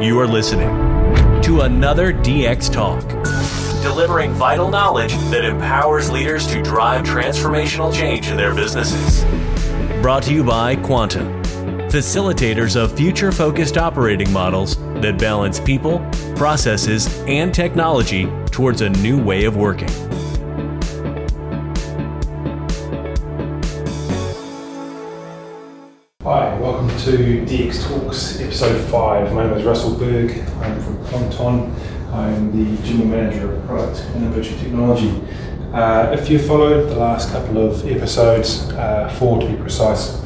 You are listening to another DX Talk, delivering vital knowledge that empowers leaders to drive transformational change in their businesses. Brought to you by Quanton, facilitators of future focused operating models that balance people, processes, and technology towards a new way of working. To DX Talks episode 5. My name is Russell Berg. I'm from Quanton. I'm the General Manager of Product and Emerging Technology. Uh, if you followed the last couple of episodes, uh, four to be precise,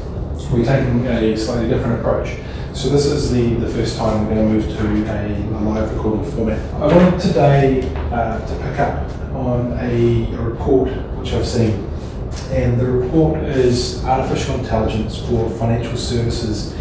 we're taking a slightly different approach. So this is the, the first time we're going to move to a, a live recording format. I wanted today uh, to pick up on a, a report which I've seen and the report is Artificial Intelligence for Financial Services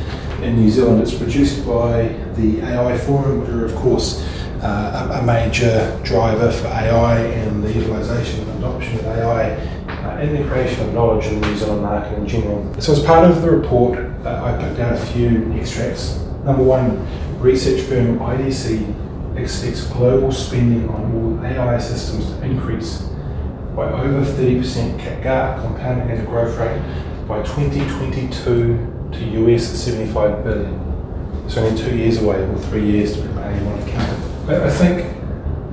in New Zealand. It's produced by the AI Forum, which are, of course, uh, a major driver for AI and the utilisation and adoption of AI uh, and the creation of knowledge in the New Zealand market in general. So, as part of the report, uh, I picked out a few extracts. Number one, research firm IDC expects global spending on all AI systems to increase by over 30% CAGR, compounding annual growth rate, by 2022 to US 75 billion. It's only two years away, or three years, on how you want to count. But I think,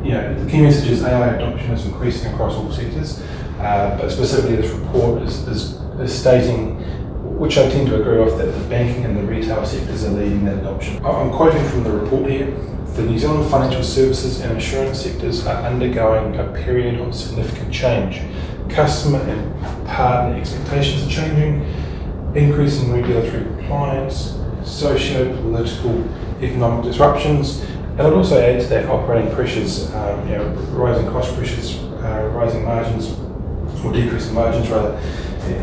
you know, the key message is AI adoption is increasing across all sectors, uh, but specifically this report is, is, is stating which I tend to agree with, that the banking and the retail sectors are leading that adoption. I'm quoting from the report here. The New Zealand financial services and insurance sectors are undergoing a period of significant change. Customer and partner expectations are changing, increasing regulatory compliance, socio-political, economic disruptions, and it also adds to that operating pressures, um, you know, rising cost pressures, uh, rising margins, or decreasing margins rather.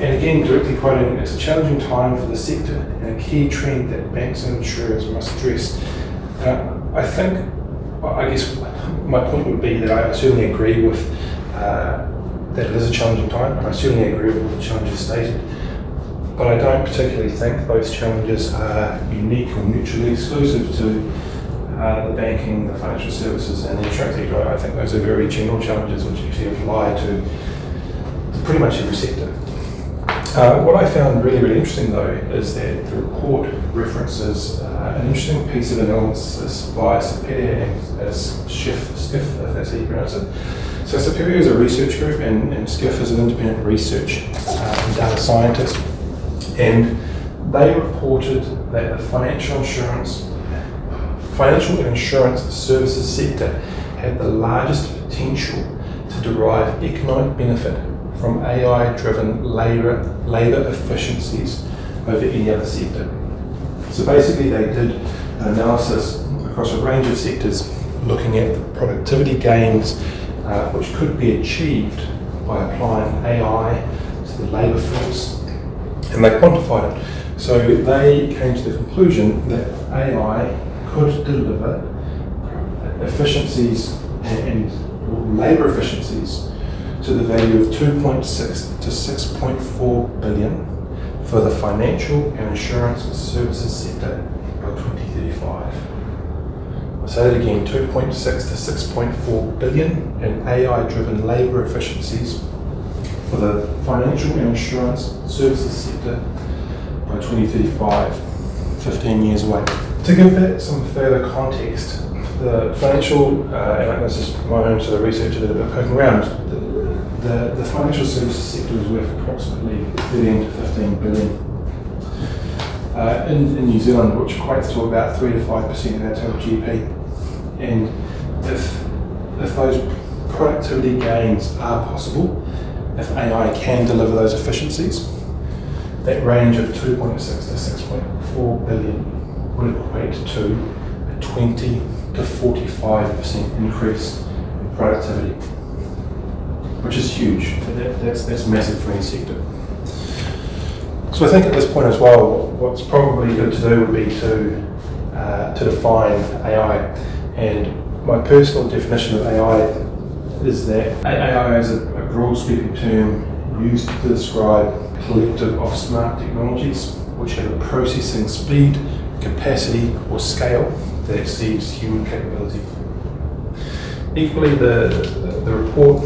And again, directly quoting, it's a challenging time for the sector and a key trend that banks and insurers must address. Uh, I think, I guess my point would be that I certainly agree with uh, that it is a challenging time, and I certainly agree with the challenges stated. But I don't particularly think those challenges are unique or mutually exclusive to uh, the banking, the financial services, and the insurance sector. I think those are very general challenges which actually apply to, pretty much every sector. Uh, what I found really, really interesting though is that the report references uh, an interesting piece of analysis by Superior as Schiff, Skiff, if that's how you pronounce it. So Superior is a research group and, and is an independent research uh, data scientist. And they reported that the financial insurance, financial insurance services sector had the largest potential to derive economic benefit from AI-driven labor, labor efficiencies over any other sector. So basically they did analysis across a range of sectors looking at the productivity gains uh, which could be achieved by applying AI to the labour force and they quantified it. So they came to the conclusion that AI could deliver efficiencies and, and labour efficiencies to the value of 2.6 to 6.4 billion for the financial and insurance services sector by 2035. I'll say that again 2.6 to 6.4 billion in AI driven labour efficiencies for the financial and insurance services sector by 2035, 15 years away. To give that some further context, the financial, uh, and this is my own sort of research little bit poking around, the, the, the financial services sector is worth approximately 13 to 15 billion. Uh, in, in New Zealand, which equates to about 3 to 5% of our total GP. And if, if those productivity gains are possible, if AI can deliver those efficiencies, that range of 2.6 to 6.4 billion would equate to a 20 to 45% increase in productivity which is huge. That, that's, that's massive for any sector. So I think at this point as well, what's probably good to do would be to, uh, to define AI. And my personal definition of AI is that AI is a, a broad sweeping term used to describe a collective of smart technologies which have a processing speed, capacity, or scale that exceeds human capability. Equally, the, the, the report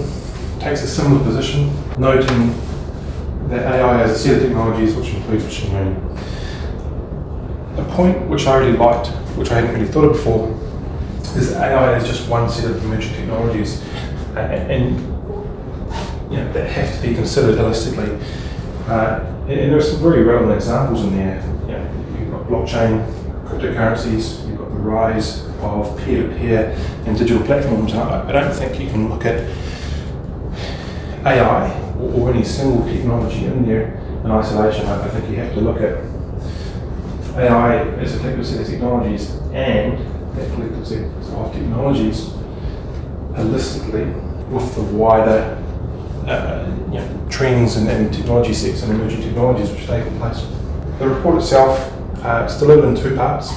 takes a similar position, noting that AI has a set of technologies which includes machine learning. A point which I really liked, which I hadn't really thought of before, is that AI is just one set of emerging technologies, uh, and you know, that have to be considered holistically. Uh, and there are some very relevant examples in there. You know, you've got blockchain, cryptocurrencies, you've got the rise of peer-to-peer and digital platforms. I, I don't think you can look at AI or, any single technology in there in isolation. I, I think you have to look at AI as a collective set of technologies and that collective set of technologies holistically with the wider uh, you know, trends and, and, technology sets and emerging technologies which taking place. The report itself uh, is delivered in two parts.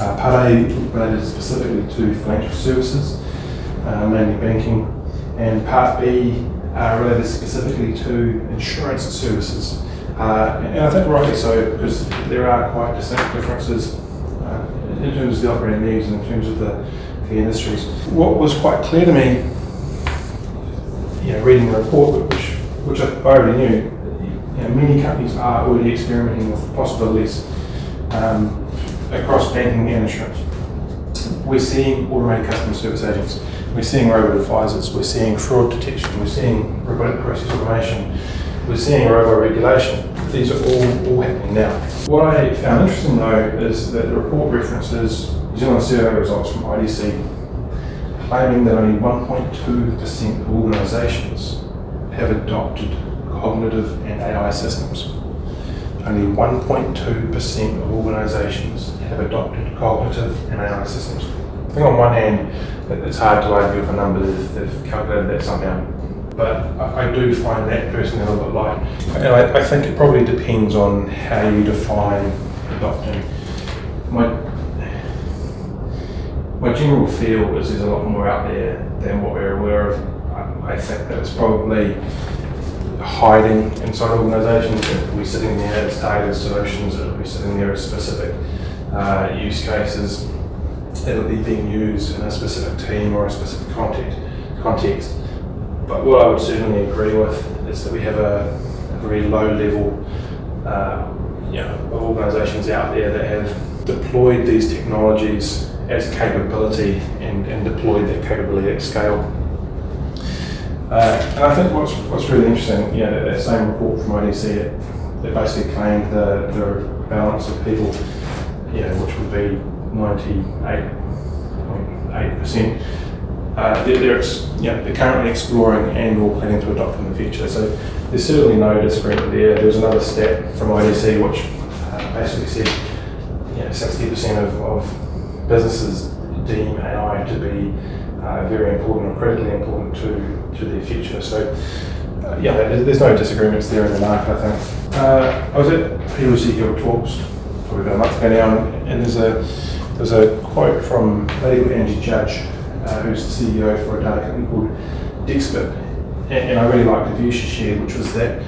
Uh, part A related specifically to financial services, uh, mainly banking, and part B uh, related specifically to insurance services. Uh, and I think rightly so because there are quite distinct differences uh, in terms of the operating needs and in terms of the, the industries. What was quite clear to me, you know, reading the report, which which I already knew, you know, many companies are already experimenting with possibilities um, across banking and insurance. We're seeing automated customer service agents we're seeing robot advisors, we're seeing fraud detection, we're seeing robotic process automation, we're seeing robo regulation. These are all, all happening now. What I found interesting though is that the report references New Zealand survey results from IDC claiming that only 1.2% of organisations have adopted cognitive and AI systems. Only 1.2% of organisations have adopted cognitive and AI systems. I think on one hand, it's hard to argue with a number if they've calculated that somehow. But I, do find that personally a little bit light. And I, I, think it probably depends on how you define adopting. My, my general feel is there's a lot more out there than what we're aware of. I, I think that it's probably hiding inside organisations that be sitting there as targeted solutions, that be sitting there as specific uh, use cases it'll be being used in a specific team or a specific context. context. But what I would certainly agree with is that we have a, a very low level uh, you know, of organisations out there that have deployed these technologies as capability and, and deployed that capability at scale. Uh, and I think what's, what's really interesting, you know, that, same report from IDC, it, it basically claimed the, the balance of people, you know, which would be 98.8%. Uh, they're, they're, they're currently exploring and or planning to adopt in the future. So there's certainly no disagreement there. There was another stat from IDC which uh, basically said you know, 60% of, of businesses deem AI to be uh, very important or critically important to, to their future. So uh, yeah, there's, there's, no disagreements there in the market, I think. Uh, I was at PwC Hill Talks probably about a month ago now, and, and there's a there's a quote from a Angie Judge, uh, who's the CEO for a data company called Dexibit, and, and I really liked the view she shared, which was that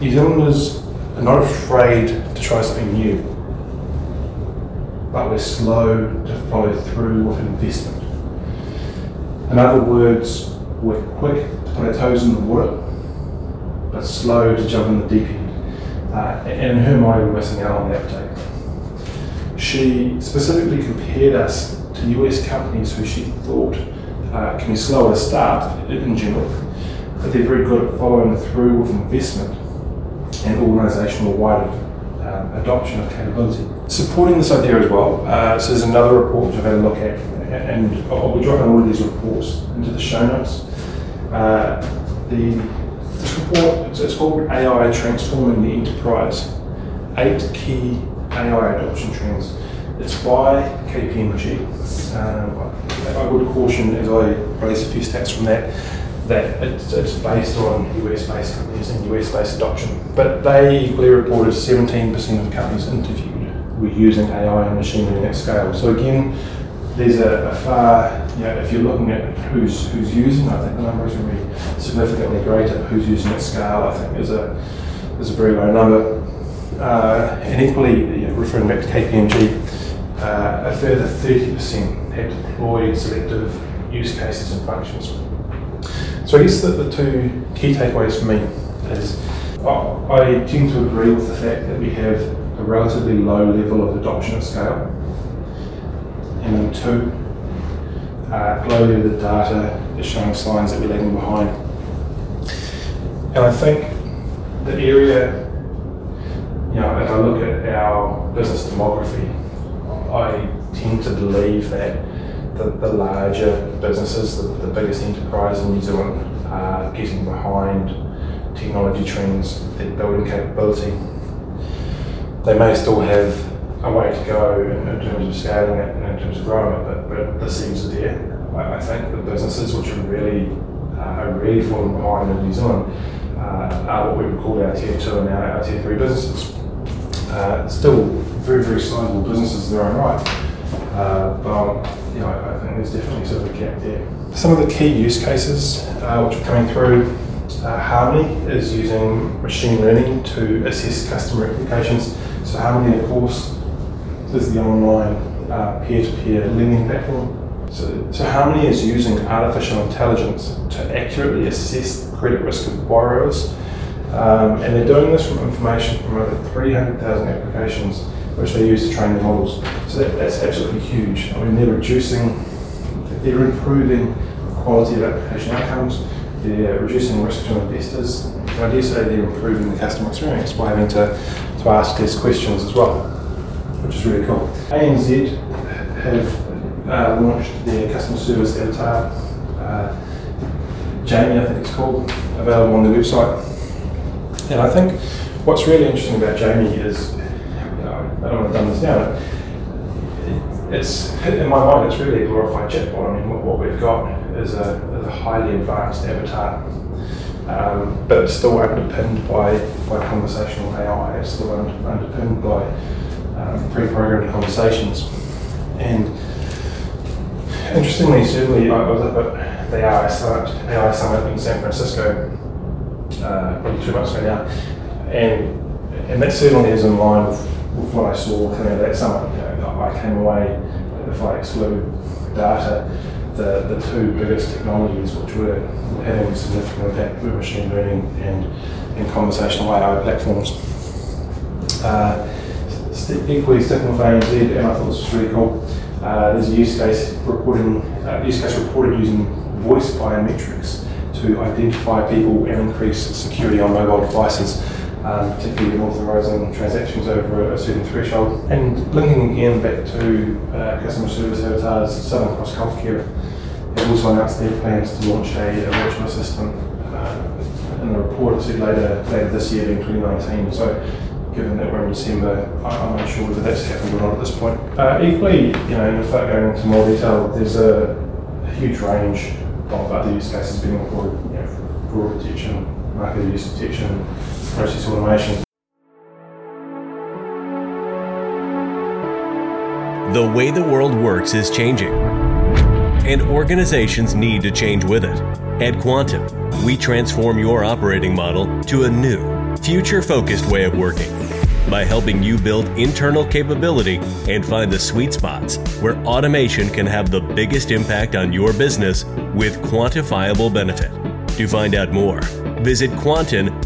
New Zealanders are not afraid to try something new, but we're slow to follow through with investment. In other words, we're quick to put our toes in the water, but slow to jump in the deep end. Uh, and in her mind, we're missing out on the uptake she specifically compared us to US companies who she thought uh, can be slower to start in general, but they're very good at following through with investment and organisational wide um, adoption of capability. Supporting this idea as well, uh, so there's another report which I've had a look at, and I'll be dropping all of these reports into the show notes. Uh, the, this report, it's called AI Transforming the Enterprise, Eight Key AI adoption trends. It's by KPMG. Um, I would caution, as I release a few stats from that, that it's, it's based on US-based companies and US-based adoption. But they equally reported 17% of companies interviewed were using AI and machine learning at scale. So again, there's a, a, far, you know, if you're looking at who's who's using, I think the number is going to be significantly greater. Who's using at scale, I think, is a is a very low number. Uh, and equally, referring back to KPMG, uh, a further 30% had deployed selective use cases and functions. So I guess that the two key takeaways for me is I tend to agree with the fact that we have a relatively low level of adoption at scale. And then two, uh, globally the data is showing signs that we're lagging behind. And I think the area, you know, if I look at our business demography, I tend to believe that the, the larger businesses, the, the biggest enterprises in New Zealand, are getting behind technology trends, their building capability. They may still have a way to go in, in terms of scaling it and in terms of growing it, but, but the seeds are there. I, I think the businesses which are really uh, are really falling behind in New Zealand uh, are what we would call our tier two and our, our tier three businesses. Uh, still very, very sizable businesses in their own right. Uh, but you know, I think there's definitely sort of a gap there. Some of the key use cases uh, which are coming through uh, Harmoney is using machine learning to assess customer applications. So Harmoney, of course, is the online uh, peer-to-peer lending platform. So, so Harmoney is using artificial intelligence to accurately assess credit risk of borrowers, um, and they're doing this from information from over 300,000 applications which they use to train the models. So that, that's absolutely huge. I mean, they're reducing, they're improving the quality of application outcomes they're reducing risk to investors. And I dare say they're improving the customer experience by having to, to ask less questions as well, which is really cool. ANZ have uh, launched their customer service avatar, uh, Jamie I think it's called, available on the website. And I think what's really interesting about Jamie is, you know, I don't want to dumb this down, it's in my mind it's really a glorified chatbot. I mean, what, what we've got is a, is a highly advanced avatar, um, but it's still underpinned by, by conversational AI. It's still under, underpinned by um, pre-programmed conversations. And interestingly, certainly I was at the AI Summit, AI Summit in San Francisco uh, probably two months ago now, and and that certainly is in line with, with what I saw coming out of that summit. You know, I came away, if I exclude data, the, the two biggest technologies which were having a significant impact were machine learning and, and conversational AI platforms. Uh, equally sticking with ANZ, and I thought this was really cool. Uh, there's a use case reporting, uh, use case reported using voice biometrics to identify people and increase security on mobile devices um, particularly authorising transactions over a certain threshold. And linking again back to uh, customer service avatars, Southern Cross Healthcare have also announced their plans to launch a, a virtual assistant. Uh, in the report, it said later, later this year, in 2019. So given that we're in December, I'm not sure whether that's happened or not at this point. Uh, equally, you know, without going into more detail, there's a, a huge range of other use cases being reported, you know, fraud detection, market abuse detection, process automation. The way the world works is changing, and organizations need to change with it. At Quanton, we transform your operating model to a new, future focused way of working by helping you build internal capability and find the sweet spots where automation can have the biggest impact on your business with quantifiable benefit. To find out more, visit quanton.co.nz.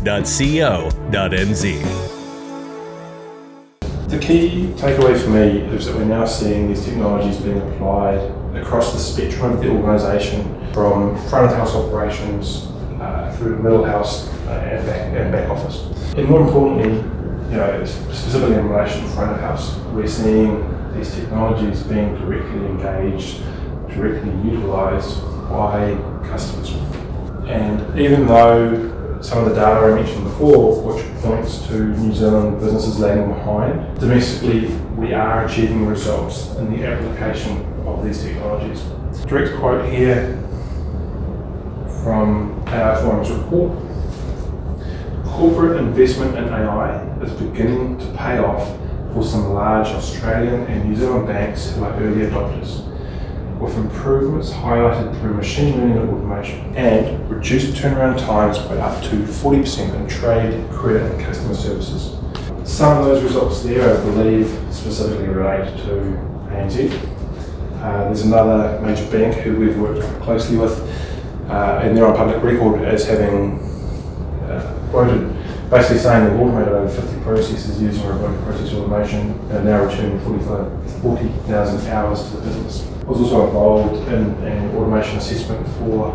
The key takeaway for me is that we're now seeing these technologies being applied across the spectrum of the organisation, from front of house operations uh, through middle house uh, and, back, and back office. And more importantly, you know, specifically in relation to front of house, we're seeing these technologies being directly engaged, directly utilised by customers. And even though some of the data I mentioned before, which points to New Zealand businesses lagging behind, domestically we are achieving results in the application of these technologies. Direct quote here from AI Forum's report. Corporate investment in AI is beginning to pay off for some large Australian and New Zealand banks who are early adopters with improvements highlighted through machine learning and automation, and reduced turnaround times by up to 40% in trade, credit, and customer services. Some of those results there, I believe, specifically relate to ANZ. Uh, there's another major bank who we've worked closely with, uh, and they're on public record as having uh, quoted basically saying they've automated over 50 processes using robotic process automation and now returning 40,000 hours to the business. I was also involved in an automation assessment for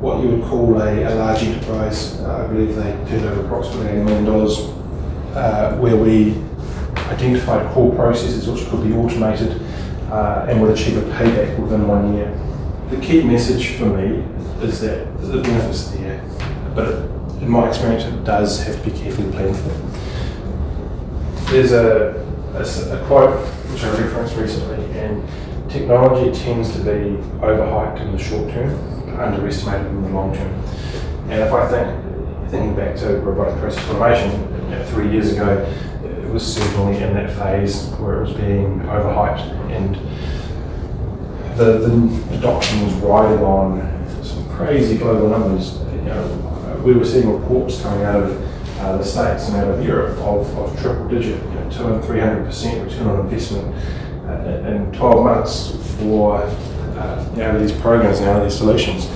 what you would call a, a large enterprise. Uh, I believe they turned over approximately $80 million, uh, where we identified core processes which could be automated uh, and would achieve a payback within one year. The key message for me is that the benefits there, but in my experience, it does have to be carefully planned for. There's a, a, a quote which I referenced recently, and technology tends to be overhyped in the short term, underestimated in the long term. And if I think, thinking back to robotic process automation, three years ago, it was certainly in that phase where it was being overhyped, and the, the adoption was riding on some crazy global numbers. You know, we were seeing reports coming out of uh, the States and out of Europe of, of triple digit, you know, two and three hundred percent return on investment uh, in 12 months for uh, you know, these programs and out of these solutions.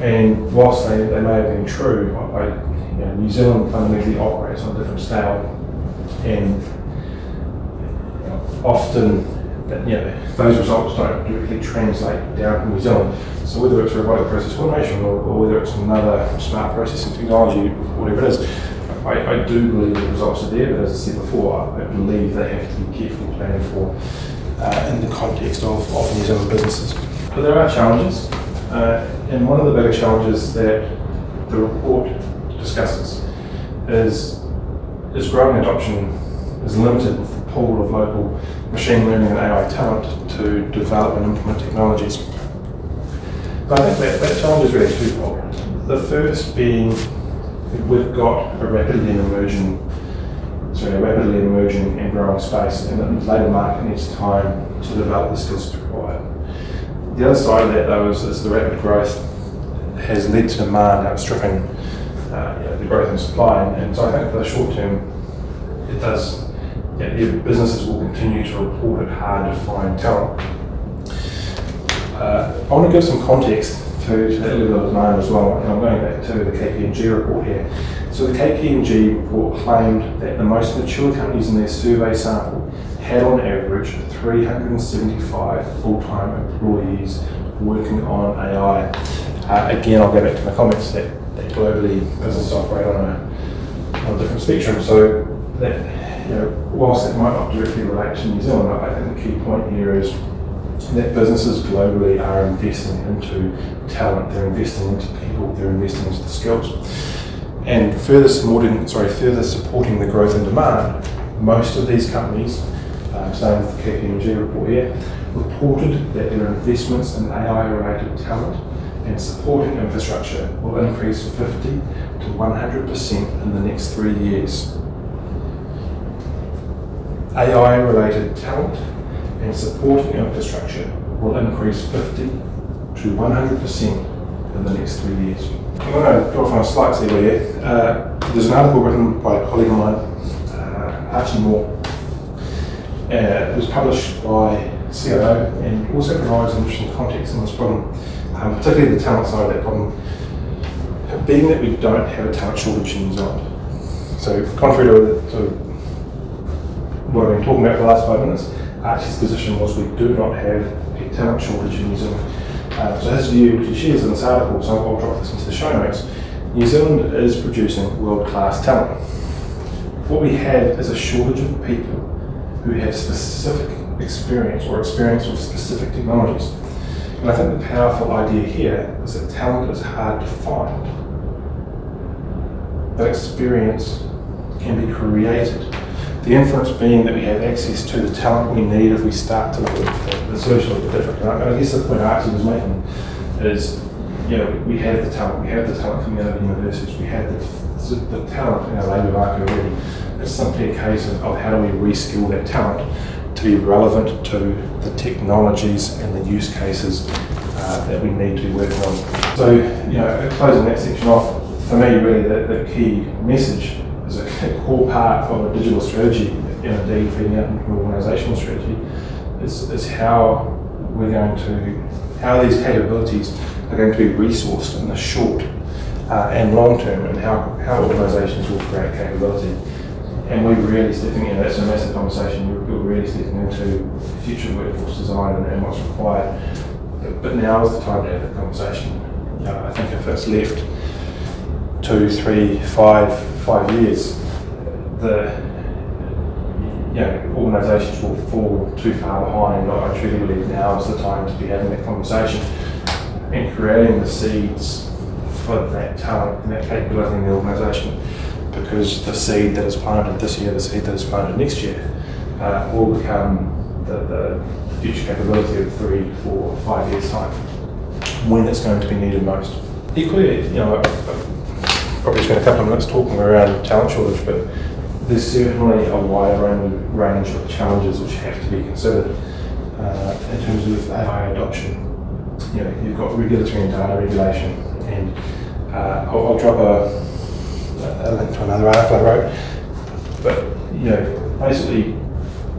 And whilst they, they may have been true, I, you know, New Zealand fundamentally operates on a different scale, and you often you know, those results don't directly translate down to New Zealand. So whether it's robotic process automation or, or whether it's another smart processing technology, whatever it is, I, I, do believe the results are there, but as I said before, I believe they have to be carefully planned for uh, in the context of, of New Zealand businesses. But there are challenges, uh, and one of the bigger challenges that the report discusses is, is growing adoption is limited pool of local machine learning and AI talent to develop and implement technologies. But I think that, that challenge is really twofold. The first being we've got a rapidly emerging, sorry, a rapidly emerging and growing space, and the labour market needs time to develop the skills required. The other side of that, though, is, is the rapid growth has led to demand outstripping uh, you know, the growth in supply, and, and, so I think for the short term, it does. Yeah, businesses will continue to report it hard to find talent. Uh, I want to give some context to, to that level of demand as well. And I'm going back to the KPMG report here. So the KPMG report claimed that the most mature companies in their survey sample had on average 375 full-time employees working on AI. Uh, again, I'll go back to my comments that, that globally businesses operate on a, on a different spectrum. So that, you know, whilst it might not directly relate to New Zealand, I think the key point here is that businesses globally are investing into talent, they're investing into people, they're investing into the skills. And further supporting, sorry, further supporting the growth in demand, most of these companies, um, starting with the KPMG report here, reported that their investments in AI-related talent and supporting infrastructure will increase 50 to 100% in the next three years. AI-related talent and supporting infrastructure will increase 50 to 100% in the next three years. I'm going to go off on a slight segue here. Uh, there's an article written by a colleague of mine, uh, Archie Moore. Uh, it was published by CIO and also provides interesting context on this problem, um, particularly the talent side of that problem, being that we don't have a talent shortage in New Zealand. So, contrary to, to what I've been talking about for the last five minutes, Archie's position was we do not have a talent shortage in New Zealand. Uh, so his view, which he shares in this article, so I'll drop this into the show notes, New Zealand is producing world-class talent. What we have is a shortage of people who have specific experience or experience with specific technologies. And I think the powerful idea here is that talent is hard to find. That experience can be created the inference being that we have access to the talent we need if we start to look at the little bit different. And I guess the point Archie was making is, you know, we have the talent, we have the talent coming out of universities, we have the, the talent in our labour market already. It's simply a case of, of how do we reskill that talent to be relevant to the technologies and the use cases uh, that we need to be working on. So, you know, closing that section off, for me, really, the, the key message is a core part of a digital strategy, and indeed feeding out into an organisational strategy, is, is how we're going to, how these capabilities are going to be resourced in the short uh, and long term, and how, how organisations will create capability. And we're really stepping in, that's a massive conversation, we're, really stepping into future workforce design and, and what's required. But, but now is the time to have that conversation. Know, I think if it's left two, three, five, five years, the know, organisations will fall too far behind. I truly believe now is the time to be having that conversation and creating the seeds for that talent and that capability in the organisation because the seed that is planted this year, the seed that is planted next year, uh, will become the, the future capability of three, four, five years' time when it's going to be needed most. Equally, you know, probably spent a couple of minutes talking around talent shortage, but there's certainly a wide range of challenges which have to be considered uh, in terms of AI adoption. You know, you've got regulatory and data regulation, and uh, I'll, I'll, drop a, a, link to another article I wrote. But you know, basically,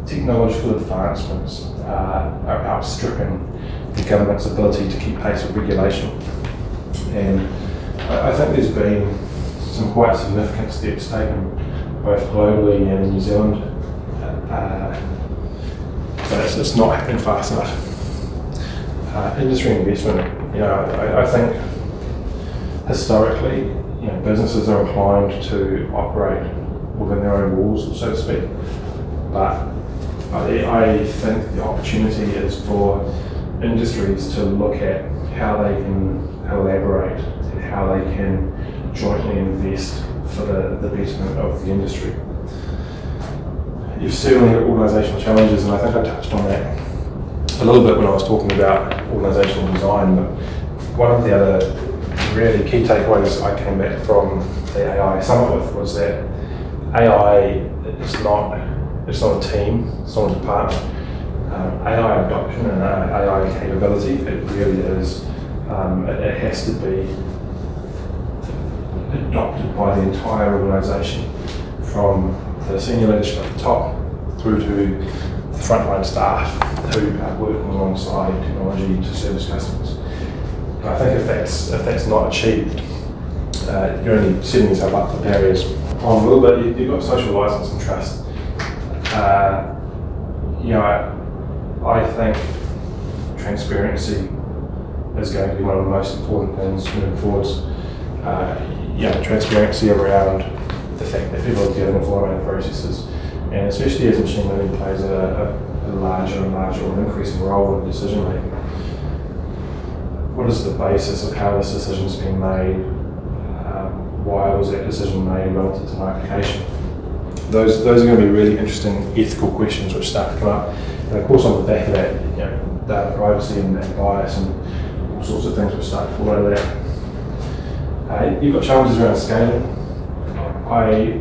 technological advancements uh, are outstripping the government's ability to keep pace with regulation, and I, I think there's been some quite significant steps taken both globally and in New Zealand. Uh, but it's, it's, not happening fast enough. Uh, industry investment, you know, I, I, think historically, you know, businesses are inclined to operate within their own walls, so to speak. But I, I think the opportunity is for industries to look at how they can collaborate and how they can jointly invest for the, the betterment of the industry. You've certainly got organisational challenges, and I think I touched on that a little bit when I was talking about organisational design. But one of the other really key takeaways I came back from the AI summit with was that AI is not it's not a team, it's not a department. Um, AI adoption and AI capability, it really is. Um, it, it has to be adopted by the entire organisation, from the senior leadership at the top through to the frontline staff who are working alongside technology to service customers. I think if that's if that's not achieved, uh, you're only setting yourself up for barriers on a little bit. You, have got social license and trust. Uh, you know, I, I think transparency is going to be one of the most important things moving forwards. Uh, yeah, transparency around the fact that people are dealing with automated processes, and especially as machine learning plays a, a, a larger and larger and increasing role in decision making. What is the basis of how this decision is being made? Um, why was that decision made relative to my application? Those, those are going to be really interesting ethical questions which start to come up. And of course, on the back of that, you know, data privacy and, and bias and all sorts of things which start to follow that. Uh, you've got challenges around scaling. I,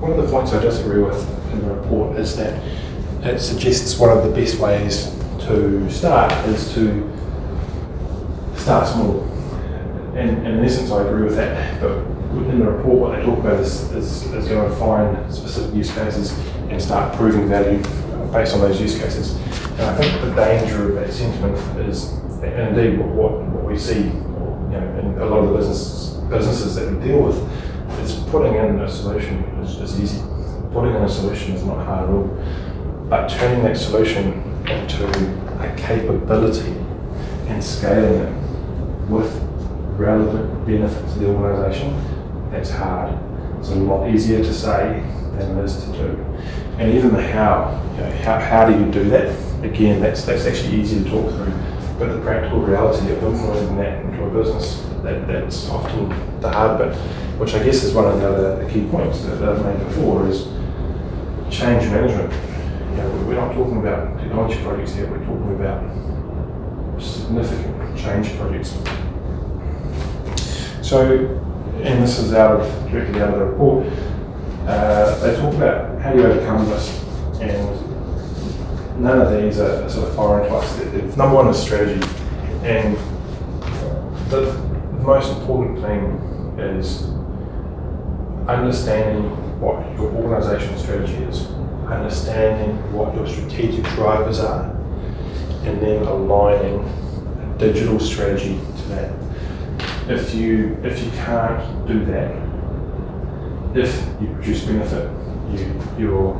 one of the points I disagree with in the report is that it suggests one of the best ways to start is to start small. And, and in essence, I agree with that. But in the report, what they talk about is, is, is going to find specific use cases and start proving value based on those use cases. And I think the danger of that sentiment is, and indeed what, what we see you know, in a lot of the businesses businesses that we deal with, is putting in a solution is, is easy. Putting in a solution is not hard at all. But turning that solution into a capability and scaling it with relevant benefit to the organisation, that's hard. It's a lot easier to say than it is to do. And even the how, you know, how, how do you do that? Again, that's that's actually easy to talk through. But the practical reality of implementing that into a business that, that's often the hard bit, which I guess is one of the other key points that, I've made before is change management. You know, we're not talking about technology projects here, we're talking about significant change projects. So, and this is out of directly out of the report, uh, they talk about how do you overcome this, and none of these are sort of foreign to us. Number one is strategy, and the the most important thing is understanding what your organizational strategy is, understanding what your strategic drivers are, and then aligning a digital strategy to that. If you if you can't do that, if you produce benefit, you you're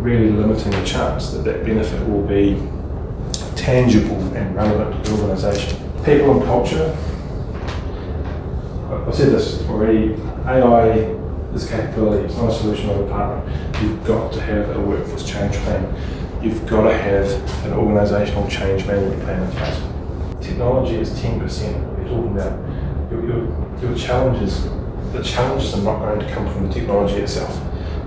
really limiting the chance that that benefit will be tangible and relevant to the organisation. People and culture. I've said this already. AI is capability. It's not a solution of a partner. You've got to have a workforce change plan. You've got to have an organisational change management plan in place. Technology is 10%. We're talking about your, your, your challenges. The challenges are not going to come from the technology itself.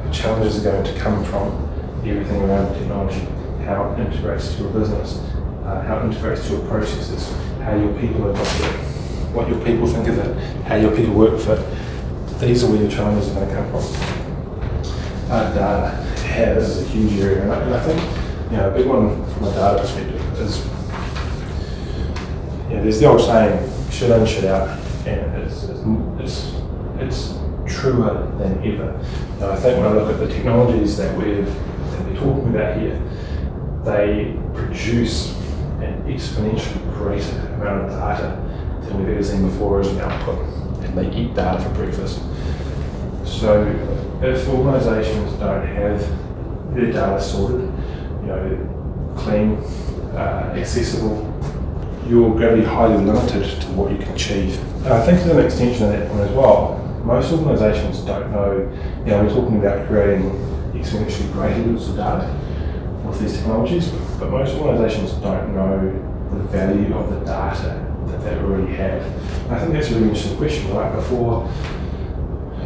The challenges are going to come from everything around the technology, how it integrates to your business, uh, how it integrates to your processes, how your people adopt it, what your people think of it, how your people work with it. These are where your challenges are going to come from. Uh, data has a huge area, and I, and I think you know a big one from a data perspective is yeah, there's the old saying, shit in, shit out, and it's, it's, it's, truer than ever. And I think when I look at the technologies that we're, that we're talking about here, they produce an exponentially greater amount of data than we've ever seen before as an output, and they eat data for breakfast. So if organisations don't have their data sorted, you know, clean, uh, accessible, you're going to be highly limited to what you can achieve. And I think as an extension of that point as well, most organisations don't know, you know, we're talking about creating exponentially greater levels of data with these technologies, but most organisations don't know the value of the data that they already have. And I think that's a really interesting question, right? Before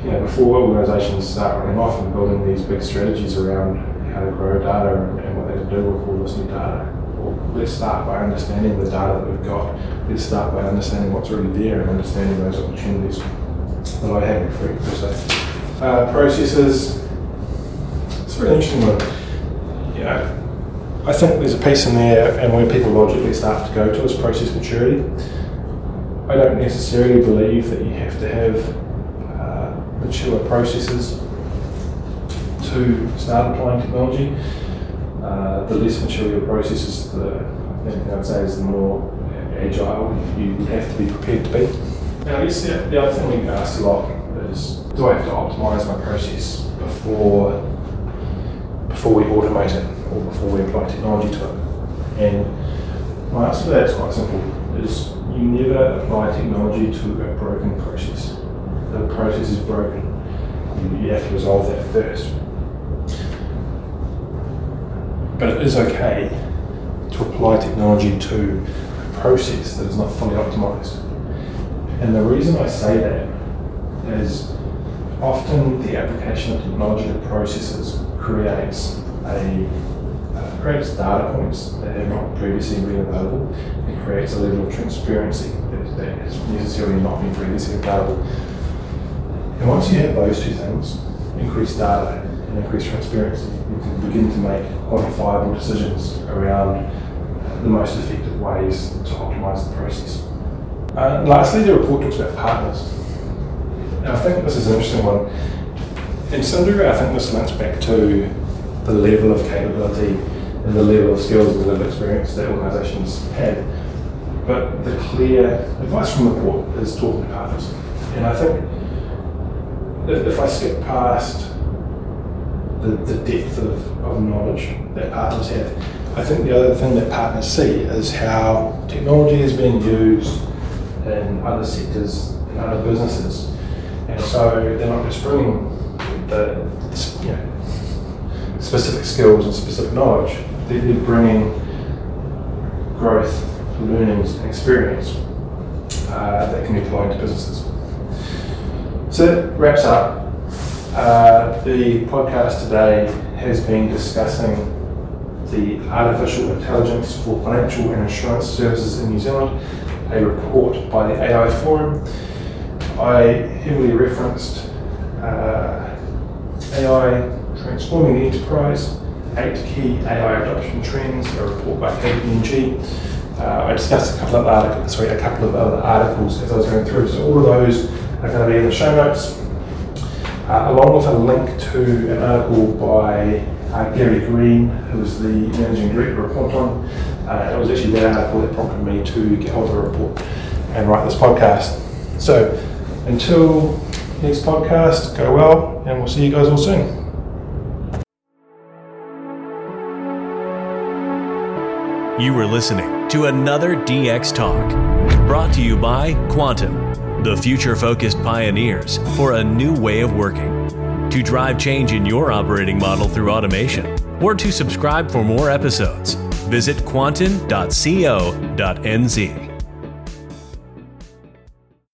you know, before organisations start running off and building these big strategies around how to grow data and, what they can do with all this new data, well, let's start by understanding the data that we've got. Let's start by understanding what's already there and understanding those opportunities that I have fruit per se. Uh, processes, it's a really interesting one. You know, I think there's a piece in there and where people logically start to go to is process maturity. I don't necessarily believe that you have to have mature processes to start applying technology. Uh, the less mature your processes, the I'd say is the more agile you have to be prepared to be. Now, I guess the, the other thing we get asked a lot is, do I have to optimise my process before before we automate it or before we apply technology to it? And my answer to that is quite simple: is you never apply technology to a broken process the process is broken. You have to resolve that first. But it is okay to apply technology to a process that is not fully optimized. And the reason I say that is often the application of technology to processes creates a creates data points that have not previously been available. It creates a level of transparency that, that has necessarily not been previously available and once you have those two things, increased data and increased transparency, you can begin to make quantifiable decisions around the most effective ways to optimize the process. Uh, lastly, the report talks about partners. Now, I think this is an interesting one. In some degree, I think this links back to the level of capability and the level of skills and level of experience that organisations have. But the clear advice from the report is talking to partners. And I think if I skip past the, the depth of, of knowledge that partners have, I think the other thing that partners see is how technology is being used in other sectors, and other businesses. And so they're not just bringing the you know, specific skills and specific knowledge, they're, bringing growth, learnings, and experience uh, that can be applied to businesses. So that wraps up. Uh, the podcast today has been discussing the artificial intelligence for financial and insurance services in New Zealand, a report by the AI Forum. I heavily referenced uh, AI transforming the enterprise, eight key AI adoption trends, a report by KPMG. Uh, I discussed a couple of articles, sorry, a couple of other articles as I was going through. So all of those are going to be in the show notes. uh, along with a link to an article by uh, Garry Green, who is the managing director of Quanton. Uh, it was actually that article that prompted me to get hold of a report and write this podcast. So until next podcast, go well, and we'll see you guys all soon. You were listening to another DX Talk, brought to you by Quanton, the future focused pioneers for a new way of working. To drive change in your operating model through automation, or to subscribe for more episodes, visit quanton.co.nz.